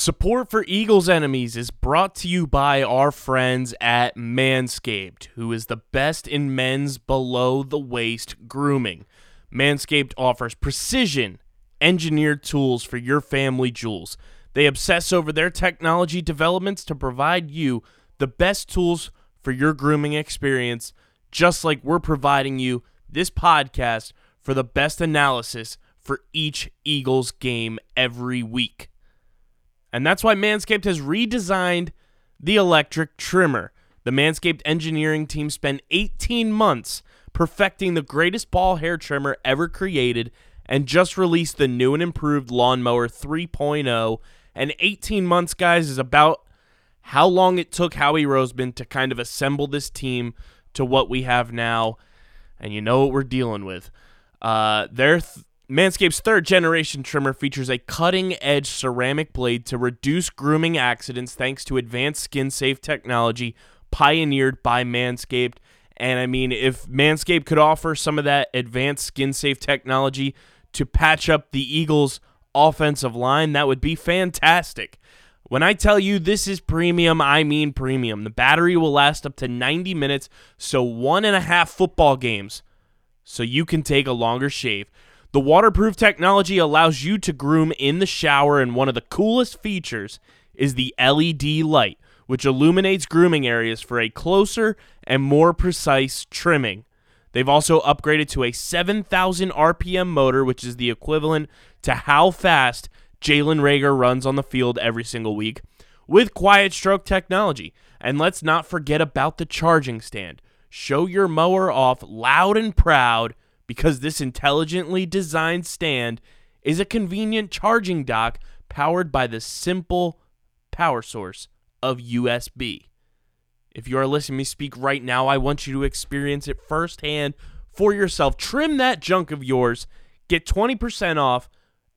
Support for Eagles Enemies is brought to you by our friends at Manscaped, who is the best in men's below the waist grooming. Manscaped offers precision engineered tools for your family jewels. They obsess over their technology developments to provide you the best tools for your grooming experience, just like we're providing you this podcast for the best analysis for each Eagles game every week. And that's why Manscaped has redesigned the electric trimmer. The Manscaped engineering team spent 18 months perfecting the greatest ball hair trimmer ever created and just released the new and improved Lawnmower 3.0. And 18 months, guys, is about how long it took Howie Roseman to kind of assemble this team to what we have now. And you know what we're dealing with. Uh, their th- Manscaped's third generation trimmer features a cutting edge ceramic blade to reduce grooming accidents thanks to advanced skin safe technology pioneered by Manscaped. And I mean, if Manscaped could offer some of that advanced skin safe technology to patch up the Eagles' offensive line, that would be fantastic. When I tell you this is premium, I mean premium. The battery will last up to 90 minutes, so one and a half football games, so you can take a longer shave. The waterproof technology allows you to groom in the shower, and one of the coolest features is the LED light, which illuminates grooming areas for a closer and more precise trimming. They've also upgraded to a 7,000 RPM motor, which is the equivalent to how fast Jalen Reagor runs on the field every single week, with quiet stroke technology. And let's not forget about the charging stand. Show your mower off loud and proud because this intelligently designed stand is a convenient charging dock powered by the simple power source of USB. If you are listening to me speak right now, I want you to experience it firsthand for yourself. Trim that junk of yours, get 20% off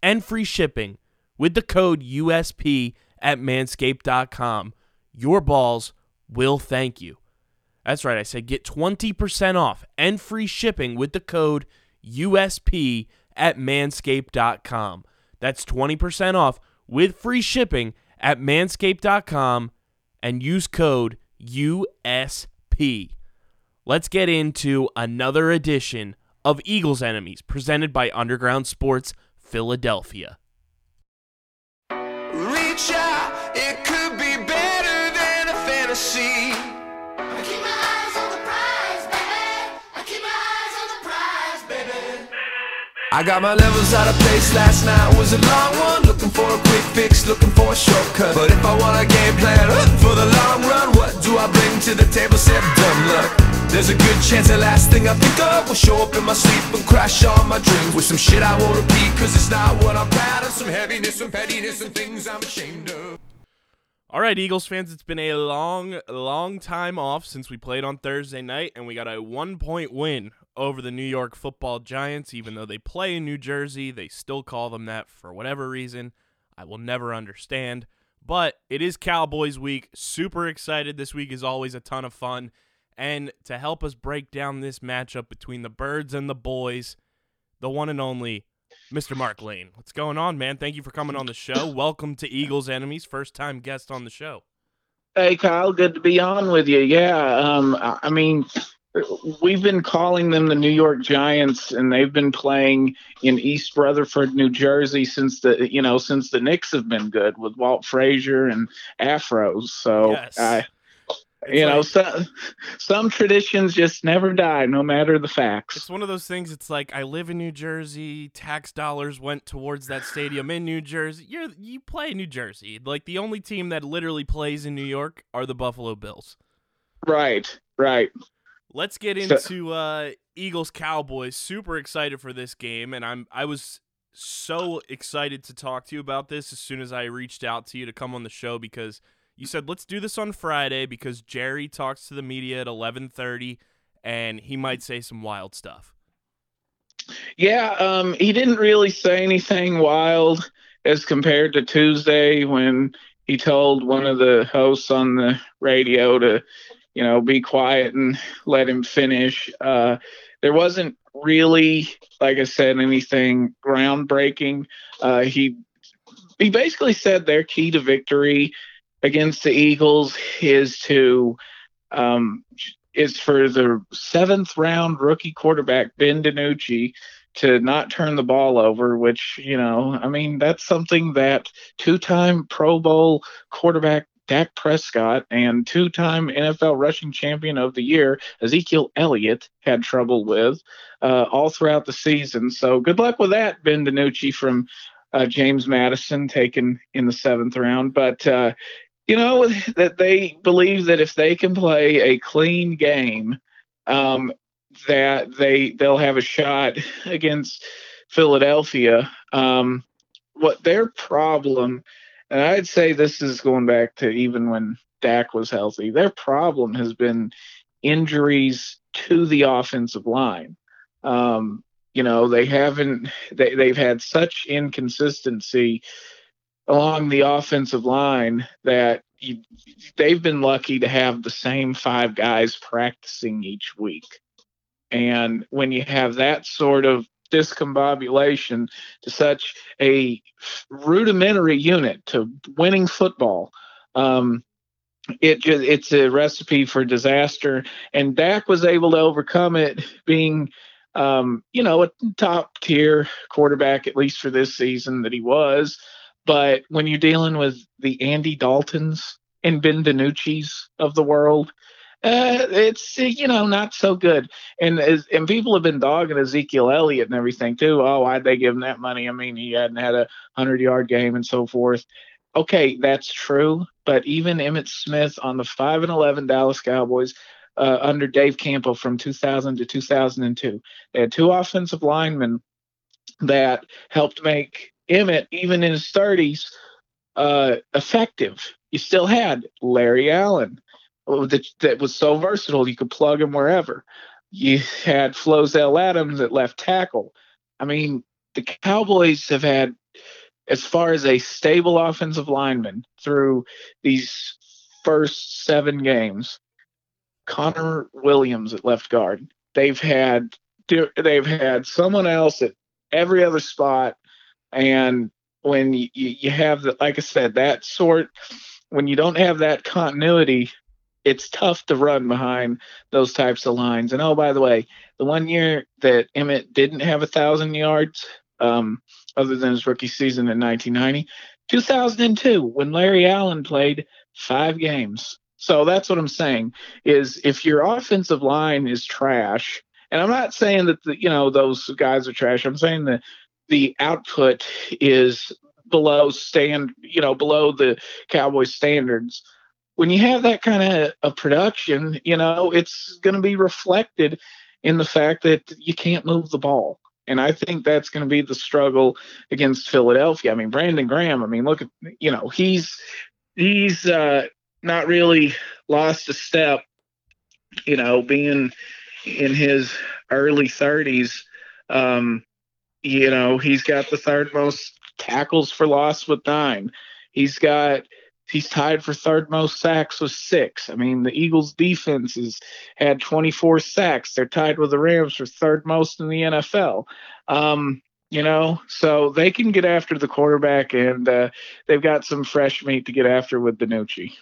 and free shipping with the code USP at manscaped.com. Your balls will thank you. That's right, I said get 20% off and free shipping with the code USP at manscaped.com. That's 20% off with free shipping at manscaped.com and use code USP. Let's get into another edition of Eagles Enemies presented by Underground Sports Philadelphia. Reach out, it could be better than a fantasy. I got my levels out of place last night. Was a long one. Looking for a quick fix, looking for a shortcut. But if I want a game plan uh, for the long run What do I bring to the table? Said dumb luck. There's a good chance the last thing I think of Will show up in my sleep and crash all my dreams With some shit I won't repeat Cause it's not what I'm proud of. Some heaviness, some pettiness, and things I'm ashamed of. All right, Eagles fans, it's been a long, long time off since we played on Thursday night, and we got a one point win over the New York football Giants. Even though they play in New Jersey, they still call them that for whatever reason. I will never understand. But it is Cowboys week. Super excited. This week is always a ton of fun. And to help us break down this matchup between the Birds and the Boys, the one and only Mr. Mark Lane. What's going on, man? Thank you for coming on the show. Welcome to Eagles Enemies, first time guest on the show. Hey Kyle, good to be on with you. Yeah, um, I mean, we've been calling them the New York Giants, and they've been playing in East Rutherford, New Jersey, since the you know since the Knicks have been good with Walt Frazier and Afros. So, Yes. I, you know, like- some some traditions just never die, no matter the facts. It's one of those things. It's like I live in New Jersey. Tax dollars went towards that stadium in New Jersey. You're you play in New Jersey. Like the only team that literally plays in New York are the Buffalo Bills. Right, right. Let's get into uh, Eagles Cowboys. Super excited for this game, and I'm I was so excited to talk to you about this as soon as I reached out to you to come on the show because you said let's do this on Friday because Jerry talks to the media at 11:30 and he might say some wild stuff. Yeah, um, he didn't really say anything wild as compared to Tuesday when he told one of the hosts on the radio to, you know, be quiet and let him finish. Uh, there wasn't really, like I said, anything groundbreaking. Uh, he he basically said their key to victory against the Eagles is to um, is for the seventh round rookie quarterback Ben DiNucci to not turn the ball over, which you know, I mean, that's something that two-time Pro Bowl quarterback Dak Prescott and two-time NFL rushing champion of the year Ezekiel Elliott had trouble with uh, all throughout the season. So good luck with that, Ben DiNucci from uh, James Madison, taken in the seventh round. But uh, you know that they believe that if they can play a clean game, um, that they they'll have a shot against Philadelphia. Um, what their problem, and I'd say this is going back to even when Dak was healthy. Their problem has been injuries to the offensive line. Um, you know, they haven't they, they've had such inconsistency along the offensive line that you, they've been lucky to have the same five guys practicing each week. And when you have that sort of discombobulation to such a rudimentary unit to winning football, um, it just it's a recipe for disaster. And Dak was able to overcome it, being um, you know a top tier quarterback at least for this season that he was. But when you're dealing with the Andy Daltons and Ben DiNucci's of the world, uh, it's you know not so good. And and people have been dogging Ezekiel Elliott and everything too. Oh, why'd they give him that money? I mean, he hadn't had a hundred yard game and so forth. Okay, that's true. But even Emmitt Smith on the five and eleven Dallas Cowboys uh, under Dave Campo from 2000 to 2002, they had two offensive linemen that helped make Emmitt, even in his 30s, uh, effective. You still had Larry Allen Oh, that, that was so versatile, you could plug him wherever. You had Flozell Adams at left tackle. I mean, the Cowboys have had, as far as a stable offensive lineman through these first seven games, Connor Williams at left guard. They've had they've had someone else at every other spot and when you, you have the like i said that sort when you don't have that continuity it's tough to run behind those types of lines. And oh by the way the one year that emmitt didn't have a thousand yards um, other than his rookie season in 1990 2002 when larry allen played five games. So that's what i'm saying is if your offensive line is trash and i'm not saying that the, you know those guys are trash. I'm saying that the output is below stand, you know, below the Cowboys standards. When you have that kind of a production, you know, it's going to be reflected in the fact that you can't move the ball. And I think that's going to be the struggle against Philadelphia. I mean, Brandon Graham, I mean, look at, you know, he's, he's, uh, not really lost a step, you know, being in his early 30s. Um, you know, he's got the third most tackles for loss with nine. He's got he's tied for third most sacks with six. I mean, the Eagles defense has had 24 sacks. They're tied with the Rams for third most in the NFL. Um, you know, so they can get after the quarterback, and uh, they've got some fresh meat to get after with DiNucci.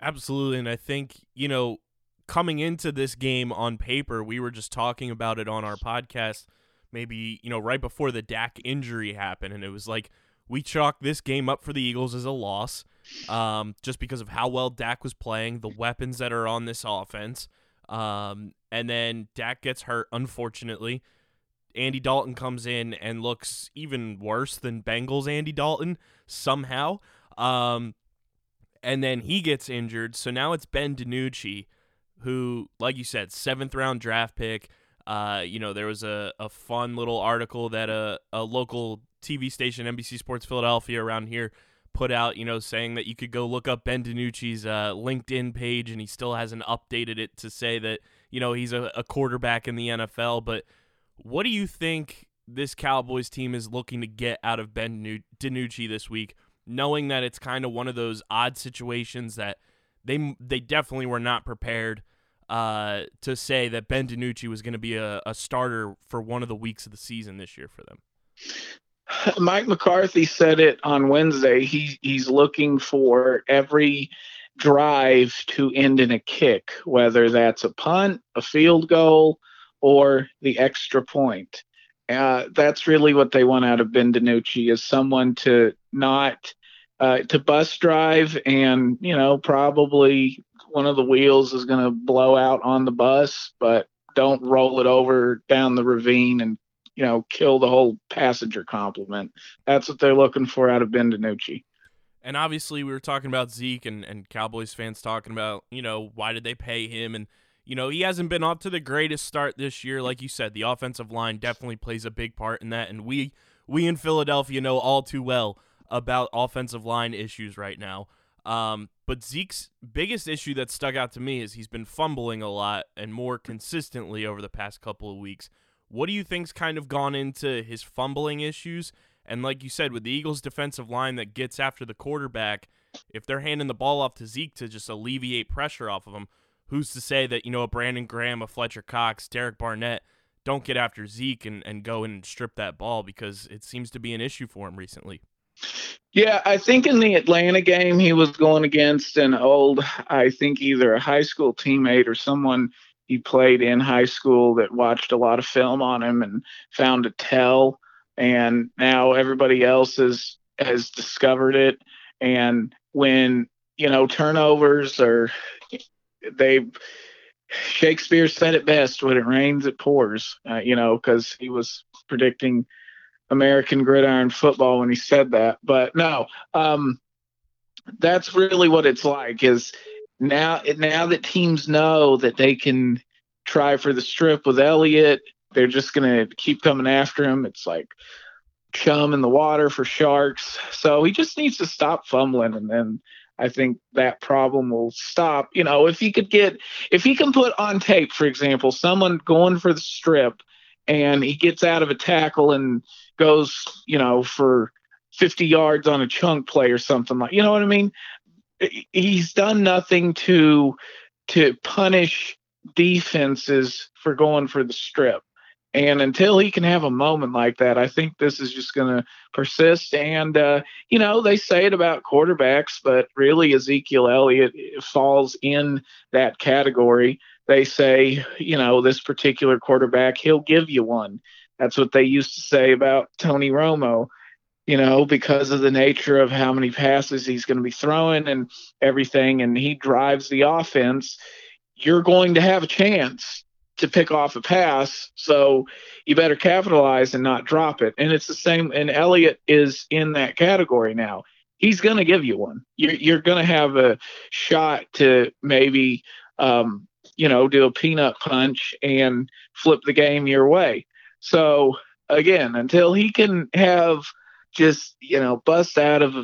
Absolutely, and I think you know, coming into this game on paper, we were just talking about it on our podcast maybe you know right before the Dak injury happened, and it was like we chalk this game up for the Eagles as a loss, um, just because of how well Dak was playing, the weapons that are on this offense, um, and then Dak gets hurt, unfortunately. Andy Dalton comes in and looks even worse than Bengals Andy Dalton somehow. Um, and then he gets injured. So now it's Ben DiNucci, who, like you said, seventh round draft pick. Uh, you know, there was a, a fun little article that a, a local TV station, NBC Sports Philadelphia around here, put out, you know, saying that you could go look up Ben DiNucci's uh, LinkedIn page and he still hasn't updated it to say that, you know, he's a, a quarterback in the NFL. But what do you think this Cowboys team is looking to get out of Ben DiNucci this week, knowing that it's kind of one of those odd situations that they they definitely were not prepared uh, to say that Ben DiNucci was going to be a, a starter for one of the weeks of the season this year for them? Mike McCarthy said it on Wednesday. He he's looking for every drive to end in a kick, whether that's a punt, a field goal, or the extra point. Uh, that's really what they want out of Ben DiNucci is someone to not uh, to bus drive and you know probably one of the wheels is going to blow out on the bus, but don't roll it over down the ravine and you know kill the whole passenger complement. That's what they're looking for out of Ben DiNucci. And obviously, we were talking about Zeke and, and Cowboys fans talking about, you know, why did they pay him? And, you know, he hasn't been off to the greatest start this year. Like you said, the offensive line definitely plays a big part in that. And we, we in Philadelphia know all too well about offensive line issues right now. Um, but Zeke's biggest issue that stuck out to me is he's been fumbling a lot and more consistently over the past couple of weeks. What do you think's kind of gone into his fumbling issues? And like you said, with the Eagles' defensive line that gets after the quarterback, if they're handing the ball off to Zeke to just alleviate pressure off of him, who's to say that, you know, a Brandon Graham, a Fletcher Cox, Derek Barnett don't get after Zeke and, and go in and strip that ball because it seems to be an issue for him recently. Yeah, I think in the Atlanta game he was going against an old, I think either a high school teammate or someone he played in high school that watched a lot of film on him and found a tell. And now everybody else has has discovered it. And when you know turnovers are they shakespeare said it best when it rains it pours uh, you know because he was predicting american gridiron football when he said that. But no um that's really what it's like is now now that teams know that they can try for the strip with elliott they're just going to keep coming after him. It's like chum in the water for sharks. So he just needs to stop fumbling, and then I think that problem will stop. You know, if he could get, if he can put on tape, for example, someone going for the strip and he gets out of a tackle and goes, you know, for 50 yards on a chunk play or something like, you know what I mean? He's done nothing to to punish defenses for going for the strip. And until he can have a moment like that, I think this is just going to persist. And, uh, you know, they say it about quarterbacks, but really Ezekiel Elliott falls in that category. They say, you know, this particular quarterback, he'll give you one. That's what they used to say about Tony Romo, you know, because of the nature of how many passes he's going to be throwing and everything. And he drives the offense. You're going to have a chance to pick off a pass. So you better capitalize and not drop it. And it's the same. And Elliott is in that category now. He's going to give you one. You're, you're going to have a shot to maybe, um, you know, do a peanut punch and flip the game your way. So again, until he can have just, you know, bust out of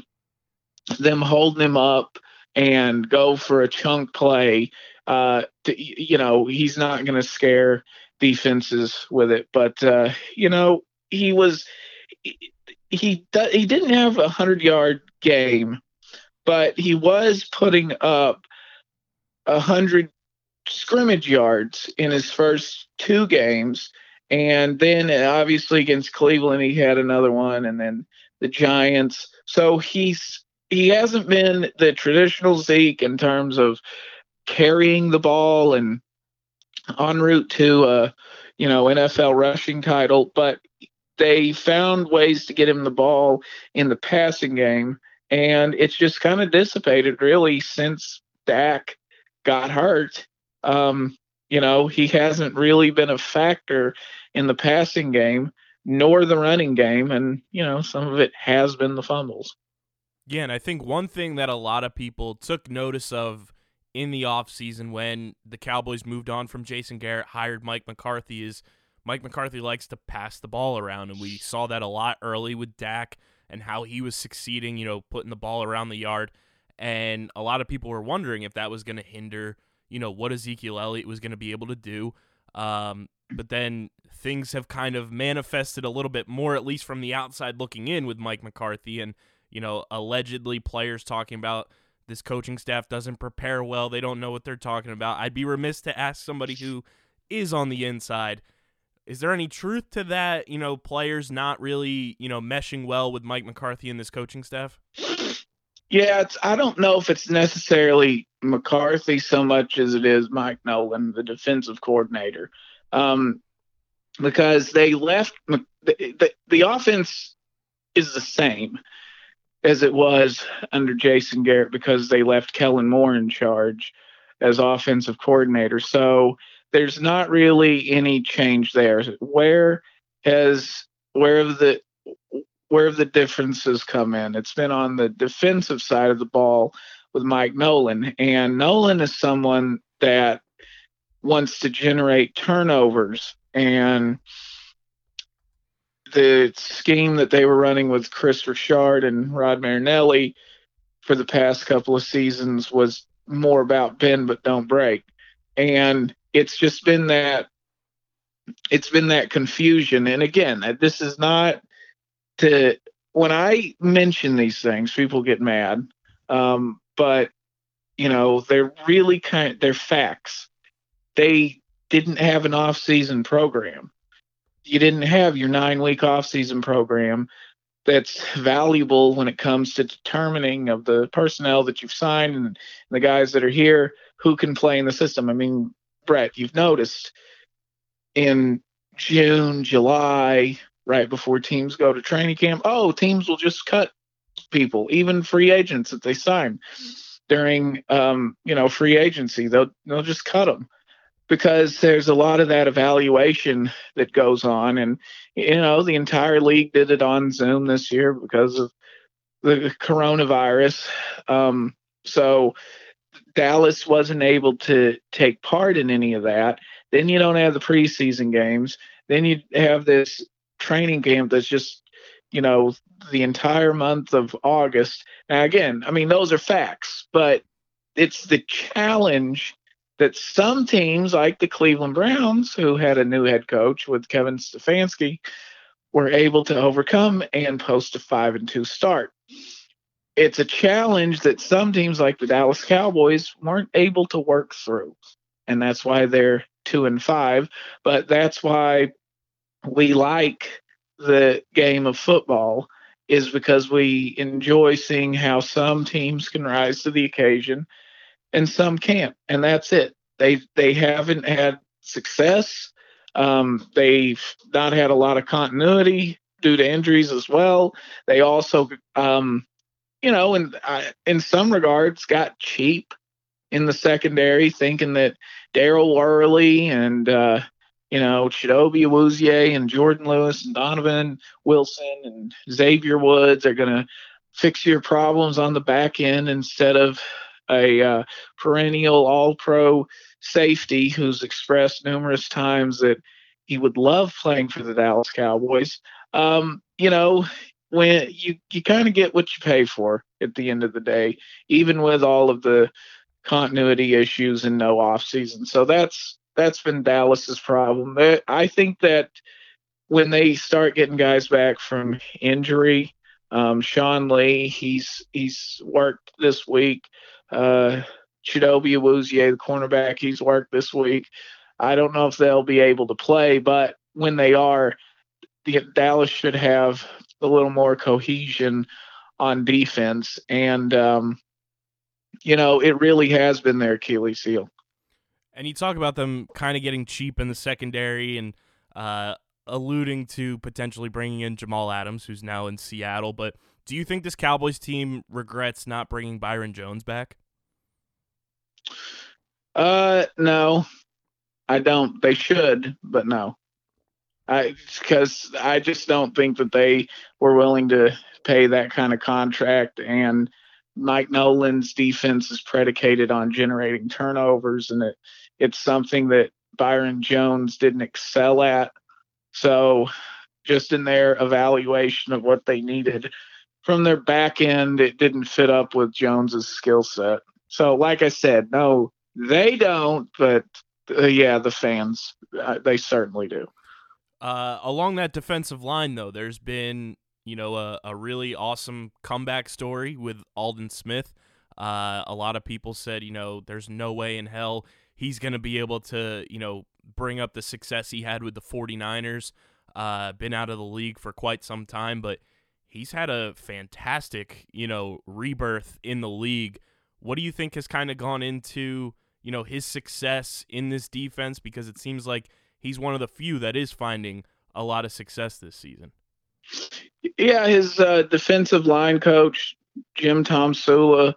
them holding him up and go for a chunk play uh, to, you know, he's not going to scare defenses with it. But uh, you know, he was he he, he didn't have a hundred yard game, but he was putting up a hundred scrimmage yards in his first two games. And then obviously against Cleveland, he had another one, and then the Giants. So he's he hasn't been the traditional Zeke in terms of carrying the ball and en route to a you know NFL rushing title, but they found ways to get him the ball in the passing game, and it's just kind of dissipated really since Dak got hurt. Um, you know, he hasn't really been a factor in the passing game nor the running game, and you know, some of it has been the fumbles. Yeah, and I think one thing that a lot of people took notice of in the offseason when the Cowboys moved on from Jason Garrett, hired Mike McCarthy, is Mike McCarthy likes to pass the ball around. And we saw that a lot early with Dak and how he was succeeding, you know, putting the ball around the yard. And a lot of people were wondering if that was going to hinder, you know, what Ezekiel Elliott was going to be able to do. Um, but then things have kind of manifested a little bit more, at least from the outside looking in with Mike McCarthy. And, you know, allegedly players talking about this coaching staff doesn't prepare well. They don't know what they're talking about. I'd be remiss to ask somebody who is on the inside. Is there any truth to that? You know, players not really, you know, meshing well with Mike McCarthy and this coaching staff. Yeah, it's, I don't know if it's necessarily McCarthy so much as it is Mike Nolan, the defensive coordinator, um, because they left the, the, the offense is the same as it was under Jason Garrett because they left Kellen Moore in charge as offensive coordinator. So there's not really any change there. Where has where have the where the differences come in? It's been on the defensive side of the ball with Mike Nolan, and Nolan is someone that wants to generate turnovers and the scheme that they were running with Kris Richard and Rod Marinelli for the past couple of seasons was more about bend but don't break. And it's just been that it's been that confusion. And again, this is not to when I mention these things, people get mad. Um, but you know, they're really kind they're facts. They didn't have an off-season program you didn't have your nine week off season program that's valuable when it comes to determining of the personnel that you've signed and the guys that are here who can play in the system. I mean, Brett, you've noticed in June, July, right before teams go to training camp, oh, teams will just cut people, even free agents that they sign during um, you know free agency. They'll they'll just cut them because there's a lot of that evaluation that goes on. And you know the entire league did it on zoom this year because of the coronavirus. Um, so dallas wasn't able to take part in any of that. Then you don't have the preseason games. Then you have this training camp that's just you know the entire month of august now again i mean those are facts but it's the challenge that some teams, like the Cleveland Browns, who had a new head coach with Kevin Stefanski, were able to overcome and post a five and two start. It's a challenge that some teams, like the Dallas Cowboys, weren't able to work through, and that's why they're two and five. But that's why we like the game of football is because we enjoy seeing how some teams can rise to the occasion and some can't, and that's it. They they haven't had success. Um, they've not had a lot of continuity due to injuries as well. They also, um, you know, in in some regards, got cheap in the secondary, thinking that Daryl Worley and uh, you know Chidobe Awuzie and Jordan Lewis and Donovan Wilson and Xavier Woods are going to fix your problems on the back end instead of a uh, perennial all pro safety who's expressed numerous times that he would love playing for the Dallas Cowboys. Um, you know, when you, you kind of get what you pay for at the end of the day, even with all of the continuity issues and no offseason. So that's that's been Dallas's problem. I think that when they start getting guys back from injury, um, Sean Lee, he's he's worked this week. Uh, Chidobe Awuzie, the cornerback, he's worked this week. I don't know if they'll be able to play, but when they are, the Dallas should have a little more cohesion on defense, and um, you know it really has been their Achilles heel. And you talk about them kind of getting cheap in the secondary and uh, alluding to potentially bringing in Jamal Adams, who's now in Seattle. But do you think this Cowboys team regrets not bringing Byron Jones back? Uh, no, I don't. They should, but no. I because I just don't think that they were willing to pay that kind of contract. And Mike Nolan's defense is predicated on generating turnovers, and it it's something that Byron Jones didn't excel at. So, just in their evaluation of what they needed from their back end, it didn't fit up with Jones's skill set. So, like I said, no, they don't, but uh, yeah, the fans, uh, they certainly do. Uh, along that defensive line, though, there's been you know a, a really awesome comeback story with Aldon Smith. Uh, a lot of people said, you know, there's no way in hell he's going to be able to, you know, bring up the success he had with the 49ers. Uh, been out of the league for quite some time, but he's had a fantastic, you know, rebirth in the league. What do you think has kind of gone into, you know, his success in this defense? Because it seems like he's one of the few that is finding a lot of success this season. Yeah, his uh, defensive line coach Jim Tomsula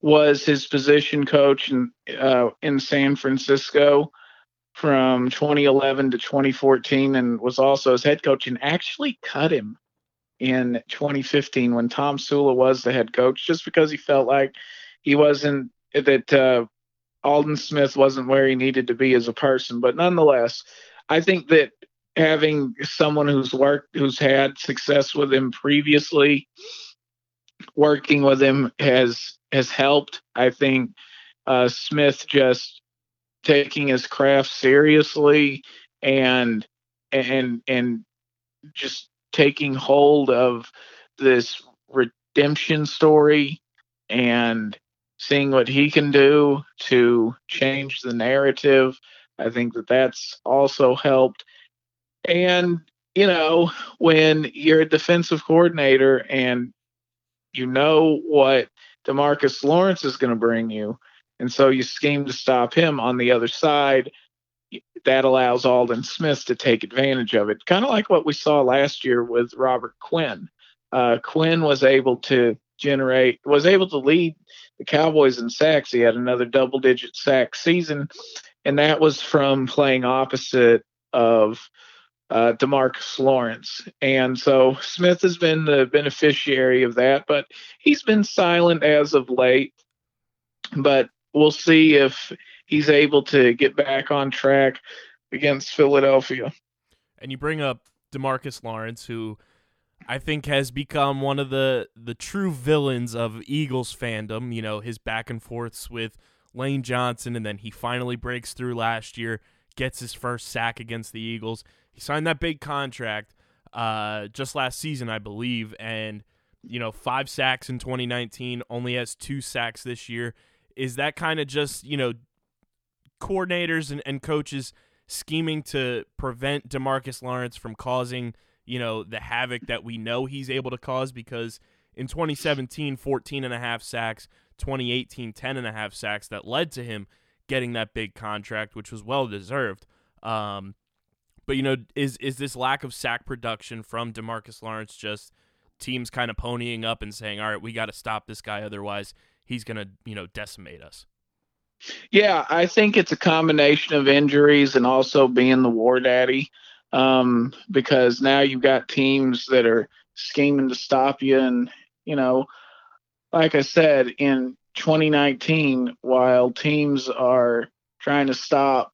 was his position coach in uh, in San Francisco from 2011 to 2014, and was also his head coach. And actually cut him in 2015 when Tomsula was the head coach, just because he felt like he wasn't that uh, Aldon Smith wasn't where he needed to be as a person. But nonetheless, I think that having someone who's worked, who's had success with him previously, working with him has has helped. I think uh, Smith just taking his craft seriously and and and just taking hold of this redemption story and seeing what he can do to change the narrative. I think that that's also helped. And, you know, when you're a defensive coordinator and you know what Demarcus Lawrence is going to bring you, and so you scheme to stop him on the other side, that allows Aldon Smith to take advantage of it. Kind of like what we saw last year with Robert Quinn. Uh, Quinn was able to generate, was able to lead the Cowboys in sacks. He had another double digit sack season, and that was from playing opposite of uh, Demarcus Lawrence. And so Smith has been the beneficiary of that, but he's been silent as of late. But we'll see if he's able to get back on track against Philadelphia. And you bring up Demarcus Lawrence, who I think has become one of the the true villains of Eagles fandom. You know, his back and forths with Lane Johnson, and then he finally breaks through last year, gets his first sack against the Eagles. He signed that big contract uh, just last season, I believe, and you know, five sacks in 2019, only has two sacks this year. Is that kind of just you know coordinators and, and coaches scheming to prevent Demarcus Lawrence from causing, you know, the havoc that we know he's able to cause because in 2017, 14 and a half sacks, 2018, 10 and a half sacks that led to him getting that big contract, which was well deserved. Um, but you know, is is this lack of sack production from Demarcus Lawrence just teams kind of ponying up and saying, "All right, we got to stop this guy, otherwise he's gonna, you know, decimate us." Yeah, I think it's a combination of injuries and also being the war daddy. Um, because now you've got teams that are scheming to stop you. And, you know, like I said, in 2019, while teams are trying to stop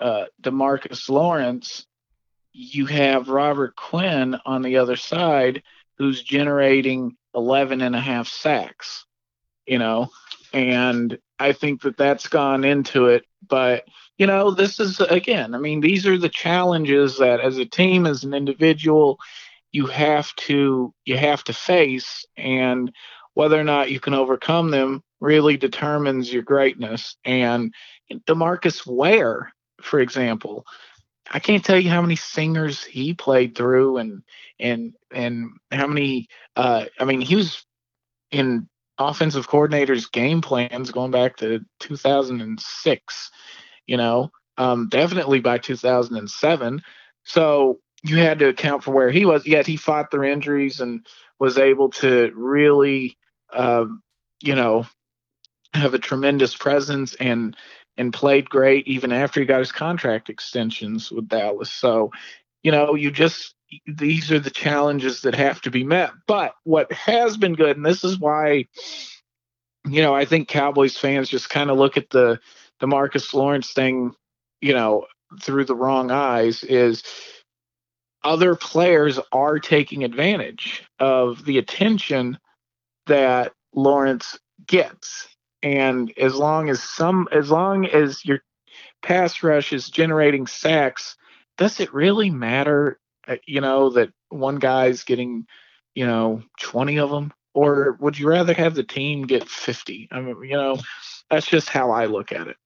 uh, Demarcus Lawrence, you have Robert Quinn on the other side who's generating 11 and a half sacks, you know, and I think that that's gone into it. But you know, this is again. I mean, these are the challenges that, as a team, as an individual, you have to you have to face, and whether or not you can overcome them really determines your greatness. And Demarcus Ware, for example, I can't tell you how many singers he played through, and and and how many. Uh, I mean, he was in offensive coordinators' game plans going back to 2006. You know, um, definitely by 2007. So you had to account for where he was. Yet he fought through injuries and was able to really, um, you know, have a tremendous presence and and played great even after he got his contract extensions with Dallas. So, you know, you just these are the challenges that have to be met. But what has been good, and this is why, you know, I think Cowboys fans just kind of look at the Demarcus Lawrence thing, you know, through the wrong eyes, is other players are taking advantage of the attention that Lawrence gets. And as long as some as long as your pass rush is generating sacks, does it really matter uh, you know, that one guy's getting, you know, 20 of them? Or would you rather have the team get 50? I mean, you know, that's just how I look at it.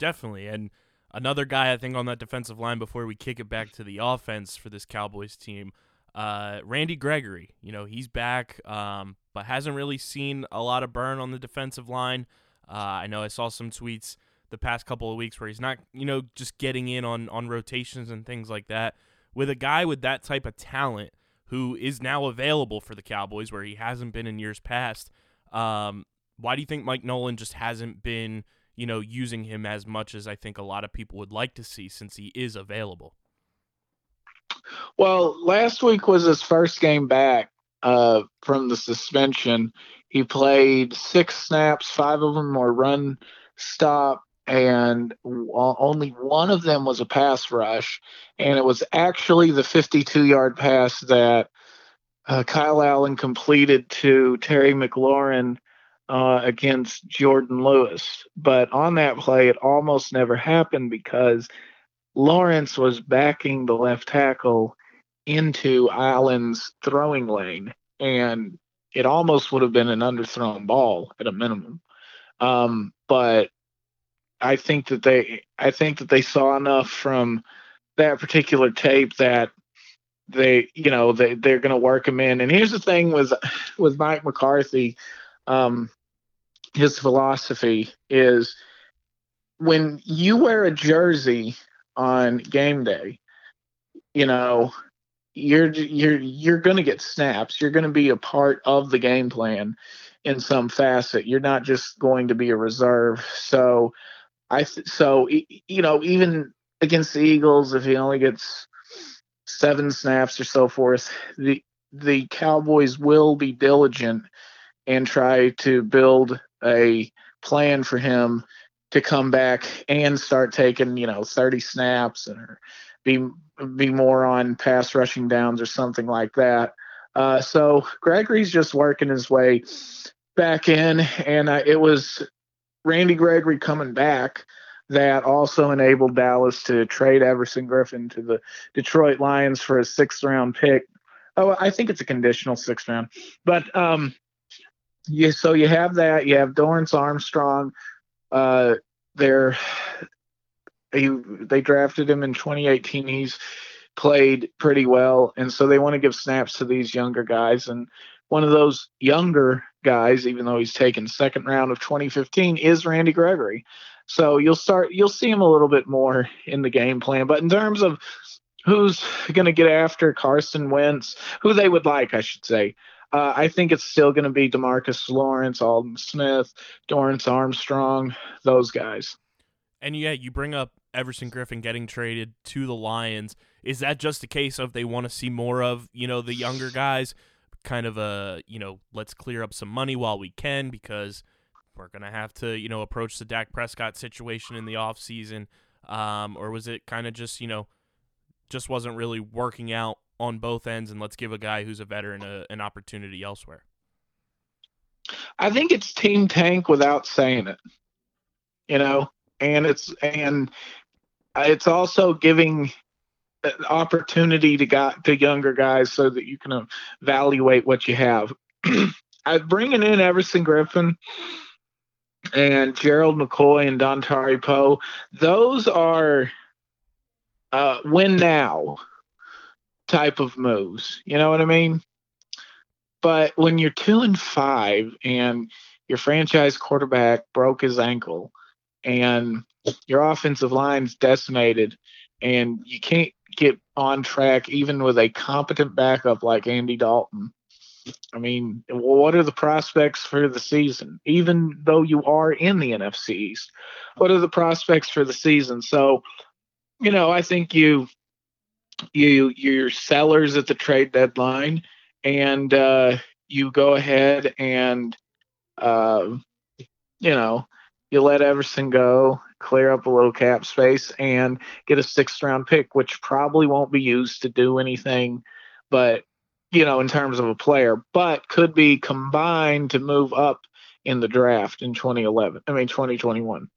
Definitely. And Another guy I think on that defensive line before we kick it back to the offense for this Cowboys team, uh, Randy Gregory. You know he's back, um, but hasn't really seen a lot of burn on the defensive line. Uh, I know I saw some tweets the past couple of weeks where he's not, you know, just getting in on on rotations and things like that. With a guy with that type of talent who is now available for the Cowboys, where he hasn't been in years past, um, why do you think Mike Nolan just hasn't been, you know, using him as much as I think a lot of people would like to see since he is available? Well, last week was his first game back uh, from the suspension. He played six snaps, five of them were run stop, and only one of them was a pass rush. And it was actually the 52 yard pass that uh, Kyle Allen completed to Terry McLaurin uh, against Jordan Lewis. But on that play, it almost never happened because Lawrence was backing the left tackle into Allen's throwing lane, and it almost would have been an underthrown ball at a minimum. Um, but I think that they, I think that they saw enough from that particular tape that they, you know, they they're going to work him in. And here's the thing with with Mike McCarthy, um, his philosophy is when you wear a jersey on game day, you know, you're you're you're going to get snaps. You're going to be a part of the game plan in some facet. You're not just going to be a reserve. So I so you know even against the Eagles, if he only gets seven snaps or so forth, the the Cowboys will be diligent and try to build a plan for him to come back and start taking you know 30 snaps or be be more on pass rushing downs or something like that. Uh, so Gregory's just working his way back in, and uh, it was Randy Gregory coming back that also enabled Dallas to trade Everson Griffen to the Detroit Lions for a sixth round pick. Oh, I think it's a conditional sixth round, but um, yeah. So you have that. You have Dorance Armstrong. Uh, they're he, they drafted him in 2018. He's played pretty well, and so they want to give snaps to these younger guys. And one of those younger guys, even though he's taken second round of 2015, is Randy Gregory. So you'll start you'll see him a little bit more in the game plan. But in terms of who's going to get after Carson Wentz, who they would like, I should say. Uh, I think it's still going to be Demarcus Lawrence, Aldon Smith, Dorance Armstrong, those guys. And yeah, you bring up Everson Griffen getting traded to the Lions. Is that just a case of they want to see more of, you know, the younger guys? Kind of a, you know, let's clear up some money while we can because we're going to have to, you know, approach the Dak Prescott situation in the offseason. Um, or was it kind of just, you know, just wasn't really working out on both ends and let's give a guy who's a veteran a, an opportunity elsewhere? I think it's team tank without saying it. You know, and it's and it's also giving opportunity to got to younger guys so that you can evaluate what you have. I bringing in Everson Griffen and Gerald McCoy and Dontari Poe. Those are uh, win now type of moves. You know what I mean? But when you're two and five and your franchise quarterback broke his ankle and your offensive line's decimated and you can't get on track even with a competent backup like Andy Dalton. I mean, what are the prospects for the season? Even though you are in the NFC East, what are the prospects for the season? So, you know, I think you you you're sellers at the trade deadline and uh, you go ahead and uh, you know you let Everson go, clear up a little cap space, and get a sixth round pick, which probably won't be used to do anything, but you know in terms of a player, but could be combined to move up in the draft in 2011. I mean 2021.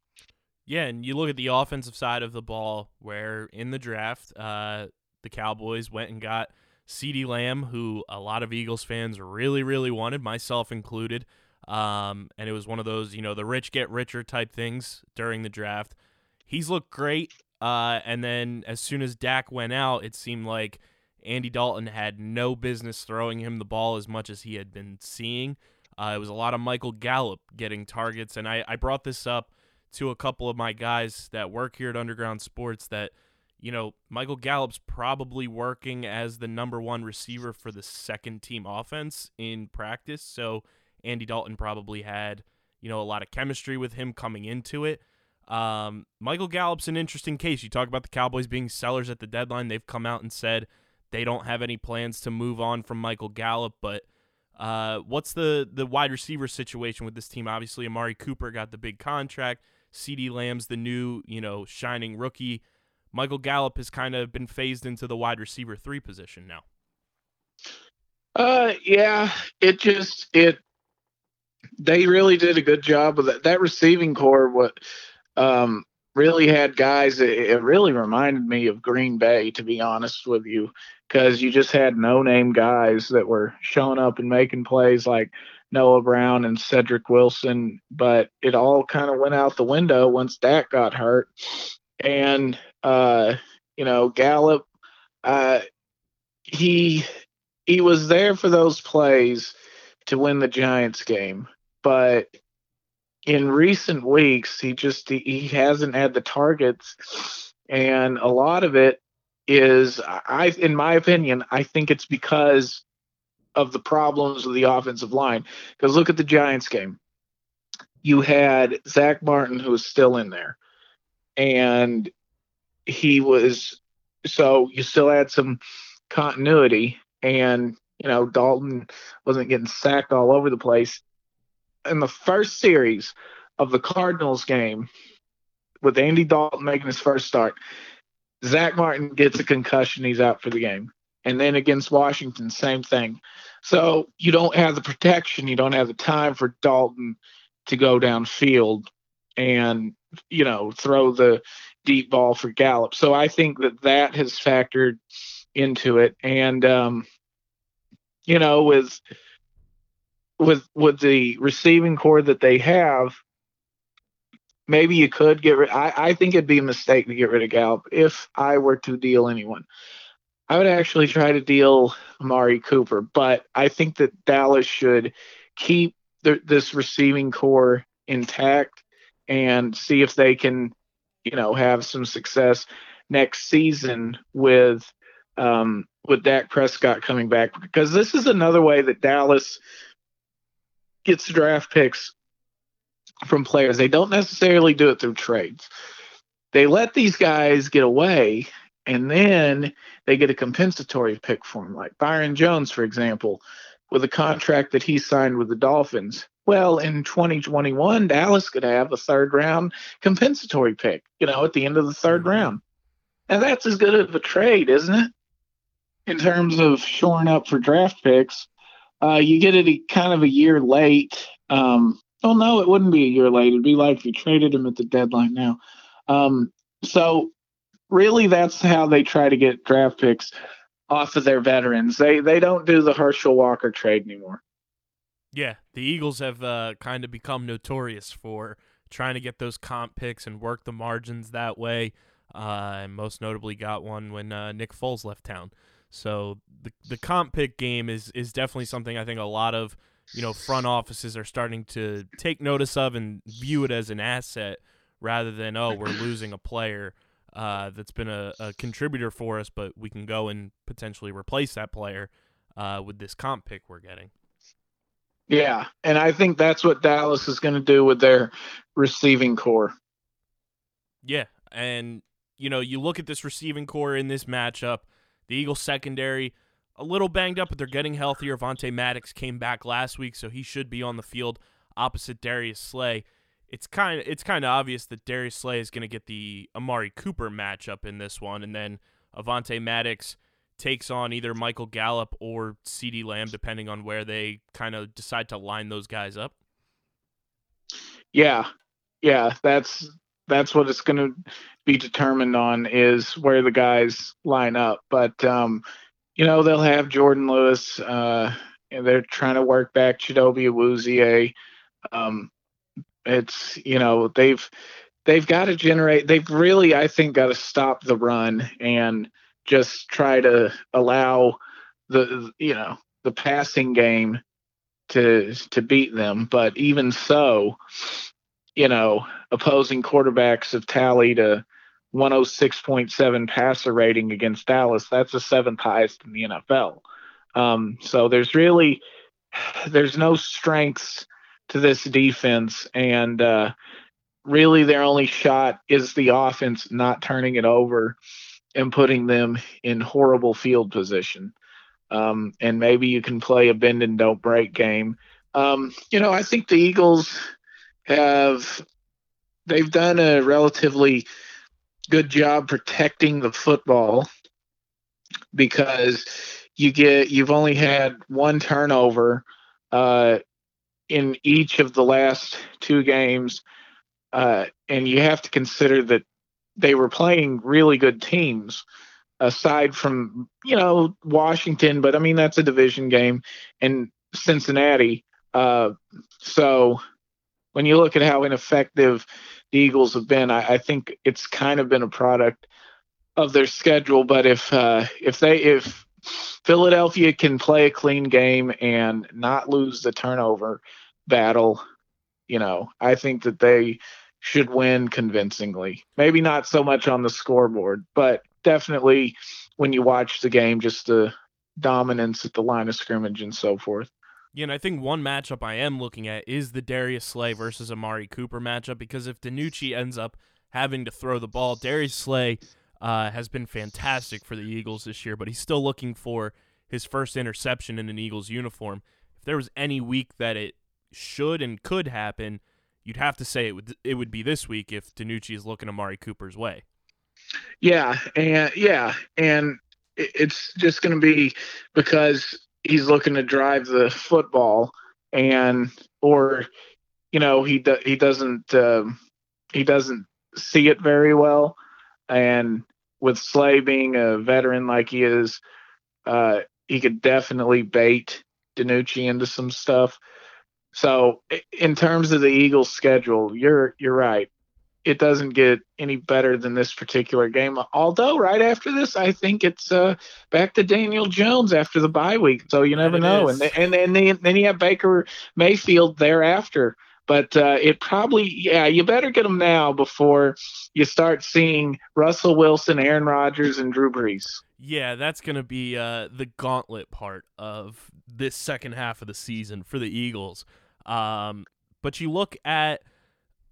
Yeah, and you look at the offensive side of the ball, where in the draft, uh, the Cowboys went and got CeeDee Lamb, who a lot of Eagles fans really, really wanted, myself included. Um, and it was one of those, you know, the rich get richer type things during the draft. he's looked great. Uh, and then as soon as Dak went out, it seemed like Andy Dalton had no business throwing him the ball as much as he had been seeing. Uh, it was a lot of Michael Gallup getting targets, and I, I brought this up to a couple of my guys that work here at Underground Sports that, you know, Michael Gallup's probably working as the number one receiver for the second team offense in practice. So Andy Dalton probably had, you know, a lot of chemistry with him coming into it. Um, Michael Gallup's an interesting case. You talk about the Cowboys being sellers at the deadline. They've come out and said they don't have any plans to move on from Michael Gallup, but uh, what's the the wide receiver situation with this team? Obviously, Amari Cooper got the big contract. CeeDee Lamb's the new, you know, shining rookie. Michael Gallup has kind of been phased into the wide receiver three position now. Uh, yeah, it just it. They really did a good job with that. That receiving corps, what, um, really had guys. It, it really reminded me of Green Bay, to be honest with you, because you just had no-name guys that were showing up and making plays like Noah Brown and Cedric Wilson, but it all kind of went out the window once Dak got hurt. And uh, you know, Gallup, uh, he he was there for those plays to win the Giants game, but in recent weeks he just he, he hasn't had the targets, and a lot of it is I in my opinion I think it's because of the problems of the offensive line. Because look at the Giants game. You had Zach Martin, who was still in there, and he was so you still had some continuity, and you know Dalton wasn't getting sacked all over the place. In the first series of the Cardinals game, with Andy Dalton making his first start, Zach Martin gets a concussion. He's out for the game. And then against Washington, same thing. So you don't have the protection, you don't have the time for Dalton to go downfield and you know throw the deep ball for Gallup. So I think that that has factored into it. And um, you know, with with with the receiving corps that they have, maybe you could get rid. I, I think it'd be a mistake to get rid of Gallup if I were to deal anyone. I would actually try to deal Amari Cooper, but I think that Dallas should keep this receiving corps intact and see if they can, you know, have some success next season with um, with Dak Prescott coming back because this is another way that Dallas gets draft picks from players. They don't necessarily do it through trades. They let these guys get away and then they get a compensatory pick for him, like Byron Jones, for example, with a contract that he signed with the Dolphins. Well, in 2021, Dallas could have a third round compensatory pick, you know, at the end of the third round. And that's as good of a trade, isn't it? In terms of shoring up for draft picks, uh, you get it a, kind of a year late. Um, oh, no, it wouldn't be a year late. It'd be like if you traded him at the deadline now. Um, so really that's how they try to get draft picks off of their veterans. They they don't do the Herschel Walker trade anymore. Yeah, the Eagles have uh, kind of become notorious for trying to get those comp picks and work the margins that way. Uh, and most notably, got one when uh, Nick Foles left town. So the the comp pick game is is definitely something I think a lot of you know front offices are starting to take notice of and view it as an asset rather than oh we're losing a player uh, that's been a, a, contributor for us, but we can go and potentially replace that player uh, with this comp pick we're getting. Yeah, and I think that's what Dallas is going to do with their receiving corps. Yeah, and you know, you look at this receiving corps in this matchup, the Eagles secondary a little banged up, but they're getting healthier. Avonte Maddox came back last week, so he should be on the field opposite Darius Slay it's kind of it's kind of obvious that Darius Slay is going to get the Amari Cooper matchup in this one, and then Avonte Maddox takes on either Michael Gallup or CeeDee Lamb, depending on where they kind of decide to line those guys up. Yeah, yeah, that's that's what it's going to be determined on is where the guys line up. But um, you know they'll have Jourdan Lewis. Uh, and they're trying to work back Chidobe Awuzie. Um, it's you know they've they've got to generate. They've really, I think, got to stop the run and just try to allow the you know the passing game to to beat them. But even so, you know, opposing quarterbacks have tallied a 106.7 passer rating against Dallas. That's the seventh highest in the NFL. Um, so there's really there's no strengths to this defense, and uh, really their only shot is the offense not turning it over and putting them in horrible field position. Um, and maybe you can play a bend and don't break game. Um, you know, I think the Eagles have they've done a relatively good job protecting the football because you get you've only had one turnover uh, in each of the last two games, uh, and you have to consider that they were playing really good teams aside from you know Washington, but I mean that's a division game, and Cincinnati. Uh, so when you look at how ineffective the Eagles have been, I, I think it's kind of been a product of their schedule. But if uh, if they if Philadelphia can play a clean game and not lose the turnover battle, you know, I think that they should win convincingly. Maybe not so much on the scoreboard, but definitely when you watch the game, just the dominance at the line of scrimmage and so forth. Yeah, and I think one matchup I am looking at is the Darius Slay versus Amari Cooper matchup because if DiNucci ends up having to throw the ball, Darius Slay uh, has been fantastic for the Eagles this year, but he's still looking for his first interception in an Eagles uniform. If there was any week that it should and could happen, you'd have to say it would it would be this week if DiNucci is looking Amari Cooper's way. Yeah, and yeah, and it's just going to be because he's looking to drive the football, and or you know he do, he doesn't um, he doesn't see it very well, and with Slay being a veteran like he is, uh, he could definitely bait DiNucci into some stuff. So in terms of the Eagles' schedule, you're you're right it doesn't get any better than this particular game. Although right after this, I think it's uh, back to Daniel Jones after the bye week. So you never know. is. And then, and then then you have Baker Mayfield thereafter. But uh, it probably yeah, you better get them now before you start seeing Russell Wilson, Aaron Rodgers, and Drew Brees. Yeah, that's going to be uh, the gauntlet part of this second half of the season for the Eagles. Um, but you look at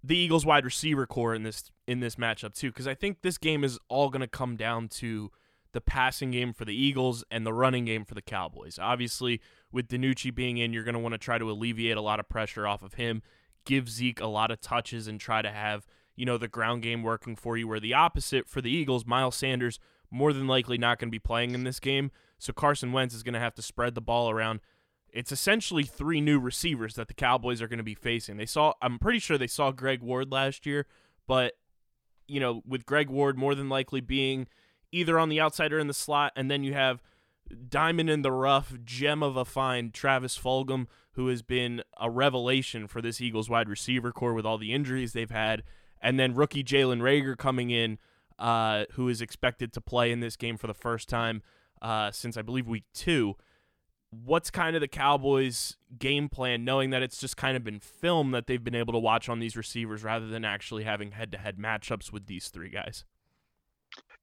the Eagles wide receiver corps in this in this matchup too, because I think this game is all going to come down to the passing game for the Eagles and the running game for the Cowboys. Obviously, with DiNucci being in, you're going to want to try to alleviate a lot of pressure off of him, give Zeke a lot of touches, and try to have you know the ground game working for you. Where the opposite for the Eagles, Miles Sanders more than likely not going to be playing in this game, so Carson Wentz is going to have to spread the ball around. It's essentially three new receivers that the Cowboys are going to be facing. They saw, I'm pretty sure they saw Greg Ward last year, but you know, with Greg Ward more than likely being either on the outside or in the slot, and then you have diamond in the rough, gem of a find, Travis Fulgham, who has been a revelation for this Eagles wide receiver corps with all the injuries they've had, and then rookie Jalen Reagor coming in, uh, who is expected to play in this game for the first time uh, since I believe week two. What's kind of the Cowboys' game plan, knowing that it's just kind of been film that they've been able to watch on these receivers rather than actually having head-to-head matchups with these three guys?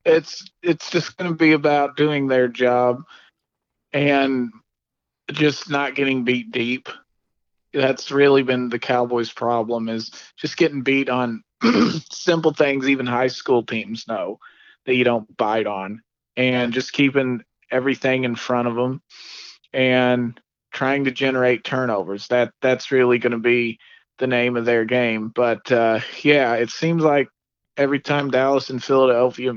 it's it's just going to be about doing their job and just not getting beat deep. That's really been the Cowboys' problem is just getting beat on simple things. Even high school teams know that you don't bite on, and just keeping everything in front of them and trying to generate turnovers. That that's really going to be the name of their game. But uh, yeah, it seems like every time Dallas and Philadelphia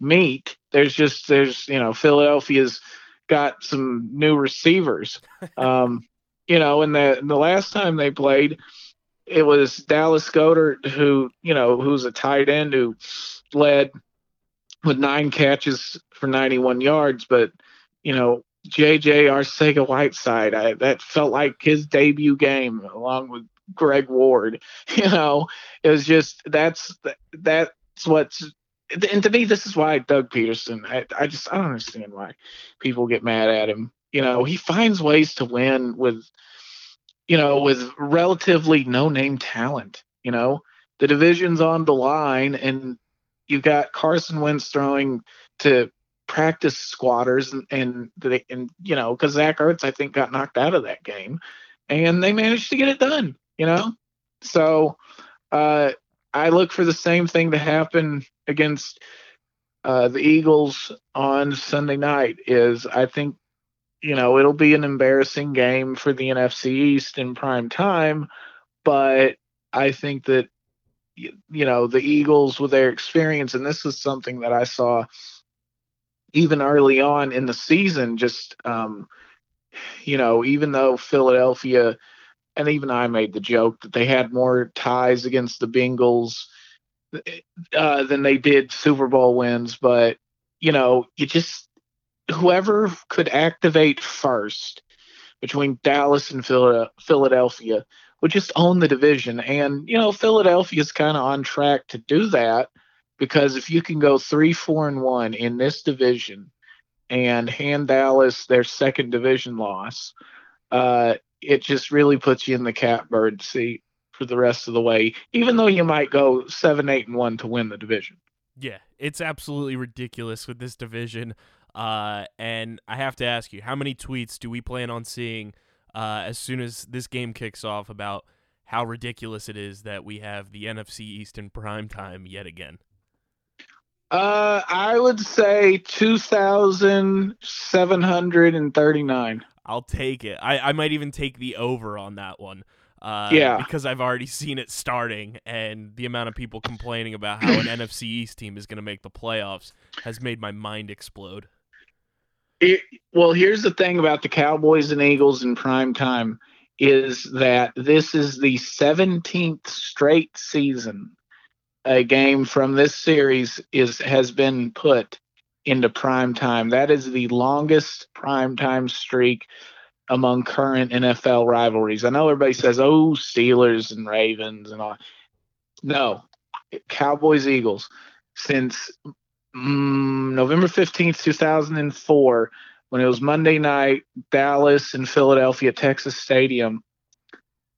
meet, there's just there's you know Philadelphia's got some new receivers. Um, you know, and the the last time they played, it was Dallas Goedert who you know who's a tight end who led with nine catches for 91 yards, but you know JJ Arcega Whiteside, I, that felt like his debut game along with Greg Ward. You know, it was just that's that's what's and to me this is why Doug Pederson. I, I just I don't understand why people get mad at him. You know, he finds ways to win with you know with relatively no name talent. You know, the division's on the line, and you've got Carson Wentz throwing to practice squatters and and, they, and you know because Zach Ertz I think got knocked out of that game, and they managed to get it done. You know, so uh, I look for the same thing to happen against uh, the Eagles on Sunday night. Is I think you know it'll be an embarrassing game for the NFC East in prime time, but I think that you know the Eagles with their experience, and this is something that I saw even early on in the season. Just um, you know, even though Philadelphia, and even I made the joke that they had more ties against the Bengals uh, than they did Super Bowl wins, but you know, you just whoever could activate first between Dallas and Philadelphia would just own the division. And, you know, Philadelphia's kind of on track to do that because if you can go three, four, and one in this division and hand Dallas their second division loss, uh, it just really puts you in the catbird seat for the rest of the way, even though you might go seven, eight, and one to win the division. Yeah, it's absolutely ridiculous with this division. Uh, and I have to ask you, how many tweets do we plan on seeing uh, as soon as this game kicks off about how ridiculous it is that we have the NFC East in prime time yet again? Uh, I would say 2,739. I'll take it. I, I might even take the over on that one. Uh, Yeah. Because I've already seen it starting, and the amount of people complaining about how an NFC East team is going to make the playoffs has made my mind explode. It, well, here's the thing about the Cowboys and Eagles in prime time is that this is the 17th straight season a game from this series is has been put into prime time. That is the longest prime time streak among current NFL rivalries. I know everybody says, "Oh, Steelers and Ravens and all." No, Cowboys Eagles since mm, November 15th, 2004 when it was Monday night, Dallas and Philadelphia Texas Stadium.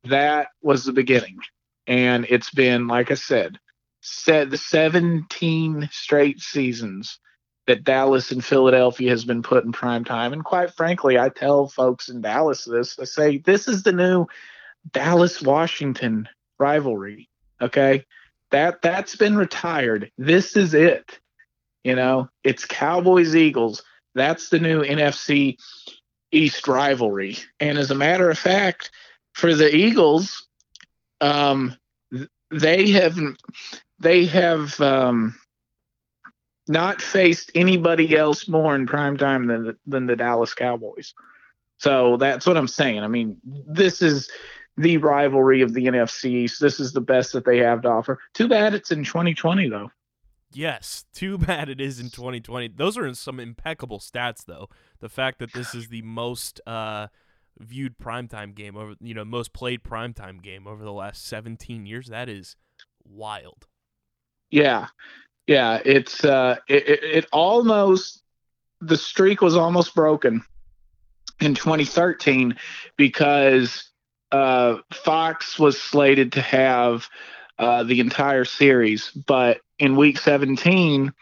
That was the beginning. And it's been like I said, said the 17 straight seasons that Dallas and Philadelphia has been put in prime time. And quite frankly, I tell folks in Dallas this. I say this is the new Dallas Washington rivalry. Okay. That that's been retired. This is it. You know, it's Cowboys Eagles. That's the new NFC East rivalry. And as a matter of fact, for the Eagles, um, they have they have um, not faced anybody else more in prime time than the, than the Dallas Cowboys. So that's what I'm saying. I mean, this is the rivalry of the NFC. This is the best that they have to offer. Too bad it's in 2020 though. Yes, too bad it is in 2020. Those are some impeccable stats, though. The fact that this is the most uh, viewed primetime game over, you know, most played primetime game over the last 17 years, that is wild. Yeah, yeah. It's uh, it, it, it almost the streak was almost broken in 2013 because uh, Fox was slated to have uh, the entire series, but in week 17,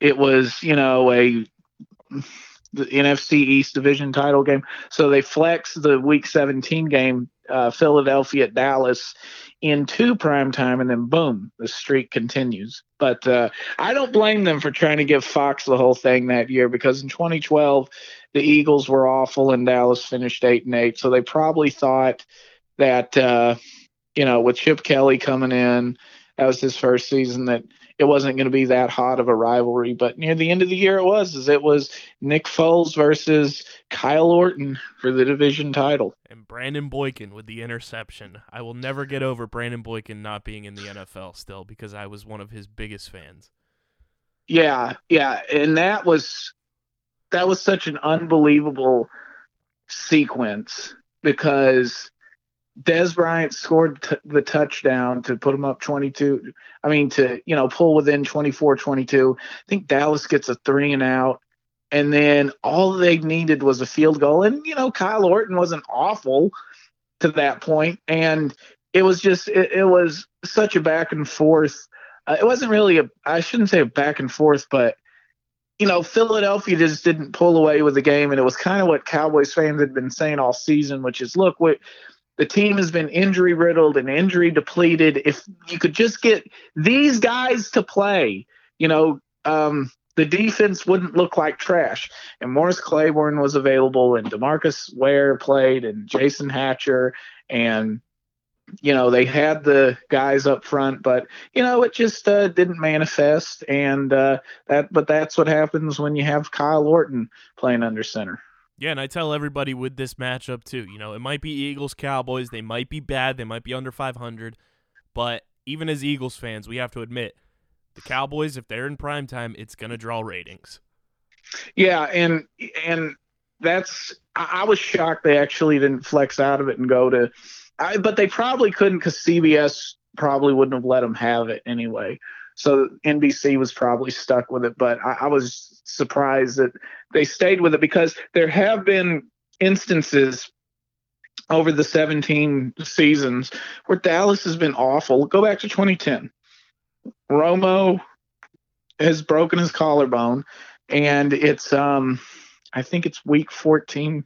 it was you know a the NFC East division title game, so they flexed the week 17 game, uh, Philadelphia Dallas, into prime time, and then boom, the streak continues. But uh, I don't blame them for trying to give Fox the whole thing that year because in 2012 the Eagles were awful and Dallas finished eight and eight, so they probably thought that uh, you know with Chip Kelly coming in, that was his first season that it wasn't going to be that hot of a rivalry. But near the end of the year, it was. As it was Nick Foles versus Kyle Orton for the division title. And Brandon Boykin with the interception. I will never get over Brandon Boykin not being in the NFL still because I was one of his biggest fans. Yeah, yeah, and that was that was such an unbelievable sequence because Dez Bryant scored t- the touchdown to put them up 22. I mean, to, you know, pull within 24 22. I think Dallas gets a three and out. And then all they needed was a field goal. And, you know, Kyle Orton wasn't awful to that point. And it was just, it, it was such a back and forth. Uh, it wasn't really a, I shouldn't say a back and forth, but you know, Philadelphia just didn't pull away with the game, and it was kind of what Cowboys fans had been saying all season, which is, look, what the team has been injury riddled and injury depleted. If you could just get these guys to play, you know, um, the defense wouldn't look like trash. And Morris Claiborne was available, and Demarcus Ware played, and Jason Hatcher, and you know they had the guys up front but you know it just uh, didn't manifest and uh, that but that's what happens when you have kyle orton playing under center Yeah, and I tell everybody with this matchup too. You know, it might be Eagles Cowboys. They might be bad. They might be under 500. But even as Eagles fans, we have to admit the Cowboys, if they're in prime time, it's gonna draw ratings. yeah and and that's i, I was shocked they actually didn't flex out of it and go to I, but they probably couldn't because cbs probably wouldn't have let them have it anyway so nbc was probably stuck with it but I, I was surprised that they stayed with it because there have been instances over the 17 seasons where Dallas has been awful. Go back to 2010. Romo has broken his collarbone, and it's um, I think it's week 14,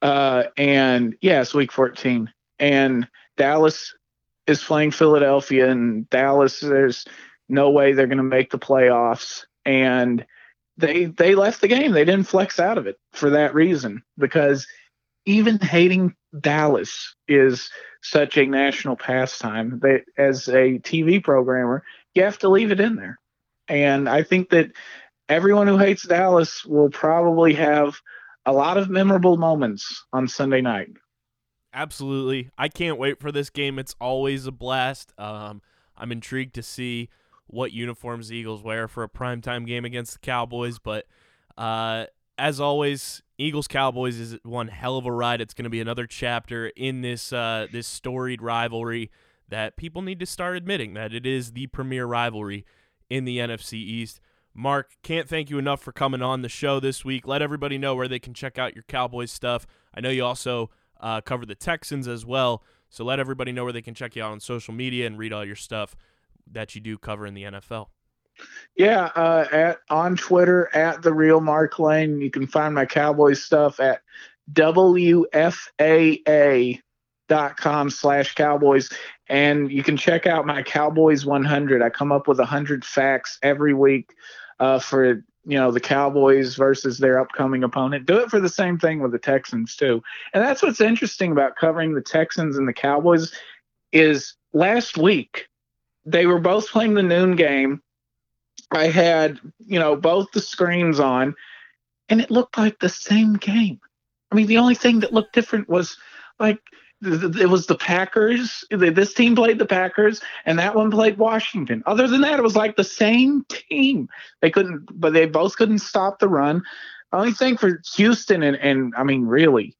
uh, and yeah, week 14, and Dallas is playing Philadelphia, and Dallas there's no way they're going to make the playoffs, and they they left the game. They didn't flex out of it for that reason because even hating Dallas is such a national pastime that as a TV programmer, you have to leave it in there. And I think that everyone who hates Dallas will probably have a lot of memorable moments on Sunday night. Absolutely. I can't wait for this game. It's always a blast. Um, I'm intrigued to see what uniforms the Eagles wear for a primetime game against the Cowboys. But uh, as always, Eagles Cowboys is one hell of a ride. It's going to be another chapter in this uh, this storied rivalry that people need to start admitting that it is the premier rivalry in the NFC East. Mark, can't thank you enough for coming on the show this week. Let everybody know where they can check out your Cowboys stuff. I know you also uh, cover the Texans as well, so let everybody know where they can check you out on social media and read all your stuff that you do cover in the NFL. Yeah, uh, at on Twitter at the real Mark Lane. You can find my Cowboys stuff at WFAA dot com slash cowboys and you can check out my cowboys 100 i come up with 100 facts every week uh, for you know the cowboys versus their upcoming opponent do it for the same thing with the texans too and that's what's interesting about covering the texans and the cowboys is last week they were both playing the noon game i had you know both the screens on and it looked like the same game i mean the only thing that looked different was like it was the Packers. This team played the Packers, and that one played Washington. Other than that, it was like the same team. They couldn't, but they both couldn't stop the run. Only thing for Houston, and, and I mean, really,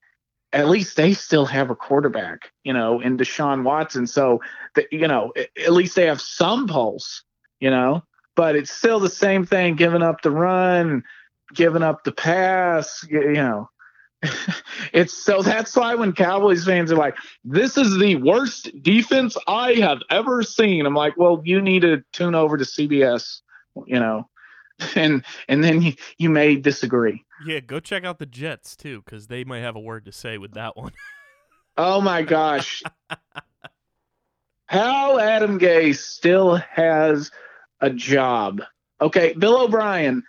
at least they still have a quarterback, you know, in Deshaun Watson. So, that, you know, at least they have some pulse, you know. But it's still the same thing: giving up the run, giving up the pass, you know it's so that's why when Cowboys fans are like, "This is the worst defense I have ever seen," I'm like, "Well, you need to tune over to CBS, you know, and and then you, you may disagree." Yeah, go check out the Jets too, because they might have a word to say with that one. Oh my gosh, how Adam Gase still has a job? Okay, Bill O'Brien,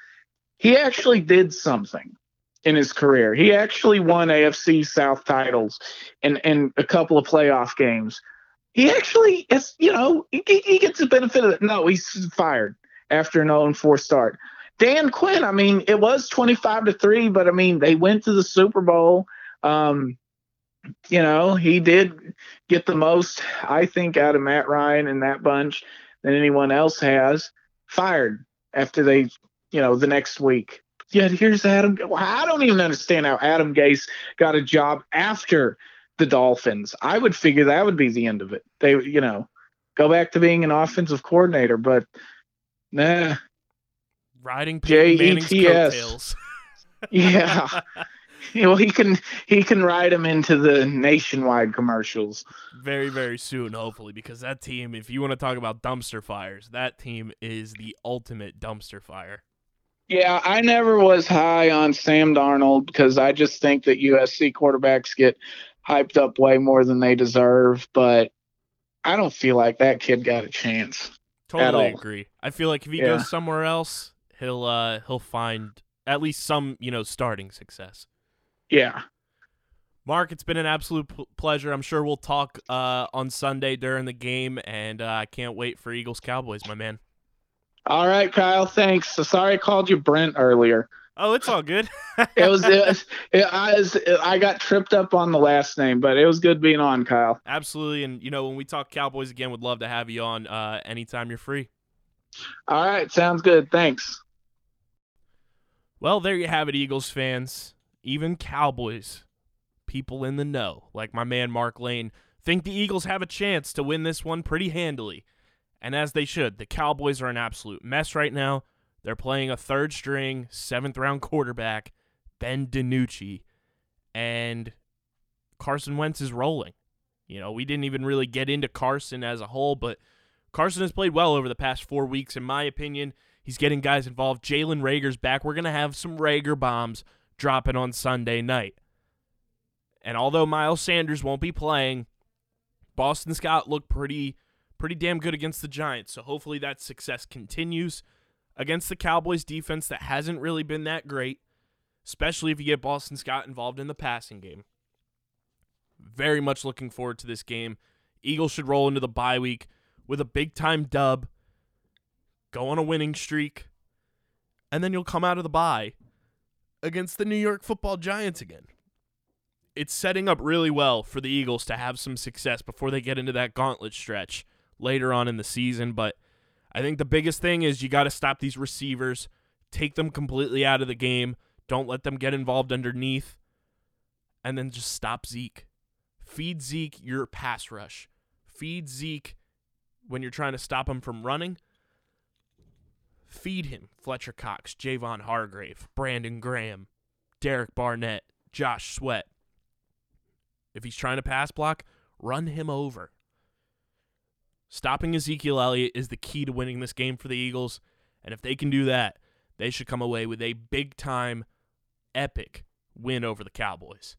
he actually did something in his career. He actually won AFC South titles and and a couple of playoff games. He actually, it's you know, he, he gets the benefit of it. No, he's fired after an 0 4 start. Dan Quinn, I mean, it was 25 to three, but I mean, they went to the Super Bowl. Um, you know, he did get the most, I think, out of Matt Ryan and that bunch than anyone else has. Fired after they, you know, the next week. Yet here's Adam. I don't even understand how Adam Gase got a job after the Dolphins. I would figure that would be the end of it. They, you know, go back to being an offensive coordinator, but nah, Riding Peyton Manning's J.E.T.S.. coattails. yeah. well, he can he can ride him into the nationwide commercials. very, very soon, hopefully, because that team, if you want to talk about dumpster fires, that team is the ultimate dumpster fire. Yeah, I never was high on Sam Darnold because I just think that USC quarterbacks get hyped up way more than they deserve. But I don't feel like that kid got a chance. Totally agree. I feel like if he Yeah. goes somewhere else, he'll uh he'll find at least some, you know, starting success. Yeah. Mark, it's been an absolute p- pleasure. I'm sure we'll talk uh, on Sunday during the game, and uh, I can't wait for Eagles Cowboys, my man. All right, Kyle. Thanks. So sorry I called you Brent earlier. Oh, it's all good. It was, it was it, I was I got tripped up on the last name, but it was good being on, Kyle. Absolutely, and you know when we talk Cowboys again, would love to have you on uh, anytime you're free. All right, sounds good. Thanks. Well, there you have it, Eagles fans. Even Cowboys, people in the know, like my man Mark Lane, think the Eagles have a chance to win this one pretty handily. And as they should, the Cowboys are an absolute mess right now. They're playing a third string, seventh round quarterback, Ben DiNucci, and Carson Wentz is rolling. You know, we didn't even really get into Carson as a whole, but Carson has played well over the past four weeks, in my opinion. He's getting guys involved. Jalen Reagor's back. We're going to have some Reagor bombs dropping on Sunday night. And although Miles Sanders won't be playing, Boston Scott looked pretty pretty damn good against the Giants. So hopefully that success continues against the Cowboys defense that hasn't really been that great, especially if you get Boston Scott involved in the passing game. Very much looking forward to this game. Eagles should roll into the bye week with a big time dub, go on a winning streak, and then you'll come out of the bye against the New York football Giants again. It's setting up really well for the Eagles to have some success before they get into that gauntlet stretch later on in the season. But I think the biggest thing is you got to stop these receivers, take them completely out of the game, don't let them get involved underneath, and then just stop Zeke. Feed Zeke your pass rush. Feed Zeke when you're trying to stop him from running. Feed him Fletcher Cox, Javon Hargrave, Brandon Graham, Derek Barnett, Josh Sweat. If he's trying to pass block, run him over. Stopping Ezekiel Elliott is the key to winning this game for the Eagles, and if they can do that, they should come away with a big time, epic win over the Cowboys.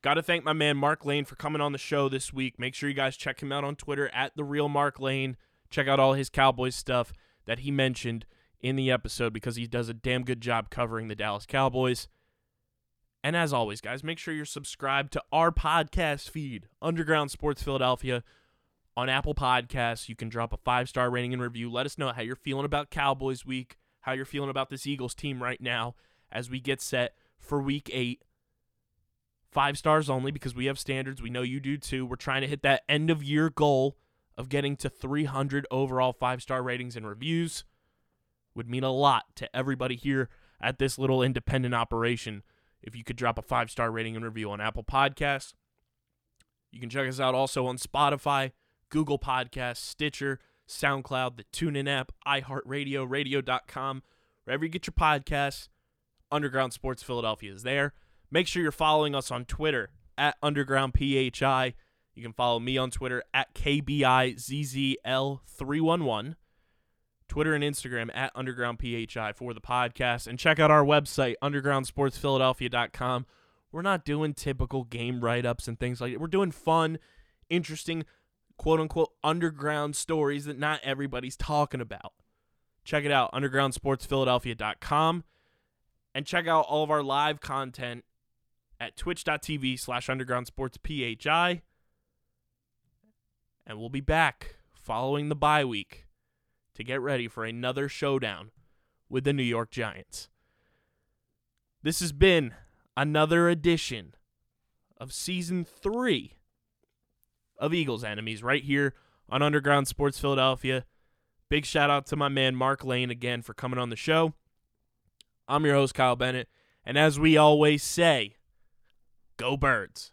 Got to thank my man Mark Lane for coming on the show this week. Make sure you guys check him out on Twitter at the real Mark Lane. Check out all his Cowboys stuff that he mentioned in the episode because he does a damn good job covering the Dallas Cowboys. And as always, guys, make sure you're subscribed to our podcast feed, Underground Sports Philadelphia, on Apple Podcasts. You can drop a five star rating and review. Let us know how you're feeling about Cowboys week, how you're feeling about this Eagles team right now as we get set for week eight. Five stars only because we have standards. We know you do too. We're trying to hit that end of year goal of getting to 300 overall five star ratings and reviews. Would mean a lot to everybody here at this little independent operation if you could drop a five star rating and review on Apple Podcasts. You can check us out also on Spotify, Google Podcasts, Stitcher, SoundCloud, the TuneIn app, iHeartRadio, radio.com. Wherever you get your podcasts, Underground Sports Philadelphia is there. Make sure you're following us on Twitter at UndergroundPHI. You can follow me on Twitter at KBIZZL311. Twitter and Instagram at UndergroundPHI for the podcast. And check out our website, UndergroundSportsPhiladelphia.com. We're not doing typical game write ups and things like that. We're doing fun, interesting, quote unquote, underground stories that not everybody's talking about. Check it out, UndergroundSportsPhiladelphia.com. And check out all of our live content at twitch.tv slash undergroundsportsphi. And we'll be back following the bye week to get ready for another showdown with the New York Giants. This has been another edition of season three of Eagles Enemies right here on Underground Sports Philadelphia. Big shout out to my man Mark Lane again for coming on the show. I'm your host, Kyle Bennett. And as we always say, go birds.